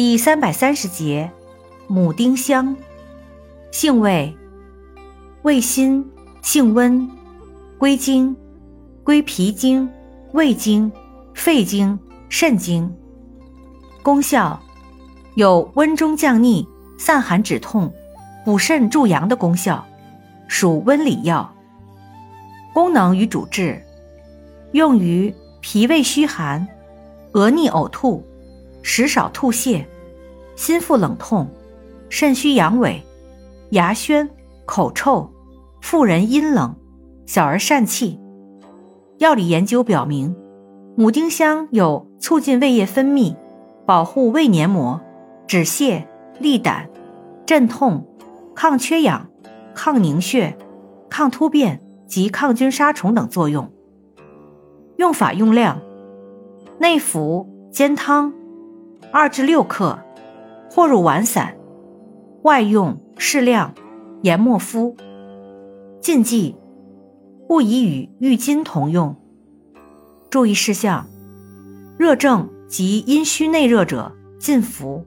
第三百三十节，母丁香，性味，味辛，性温，归经，归脾经、胃经、肺经、肾经。功效，有温中降逆、散寒止痛、补肾助阳的功效，属温里药。功能与主治，用于脾胃虚寒、额逆呕吐、食少吐泻、心腹冷痛、肾虚阳痿、牙宣、口臭、妇人阴冷、小儿疝气。药理研究表明，母丁香有促进胃液分泌、保护胃黏膜、止泻、利胆、镇痛、抗缺氧、抗凝血、抗突变。及抗菌杀虫等作用。用法用量：内服煎汤，二至六克，或入丸散；外用适量，研末敷。禁忌：不宜与郁金同用。注意事项：热症及阴虚内热者禁服。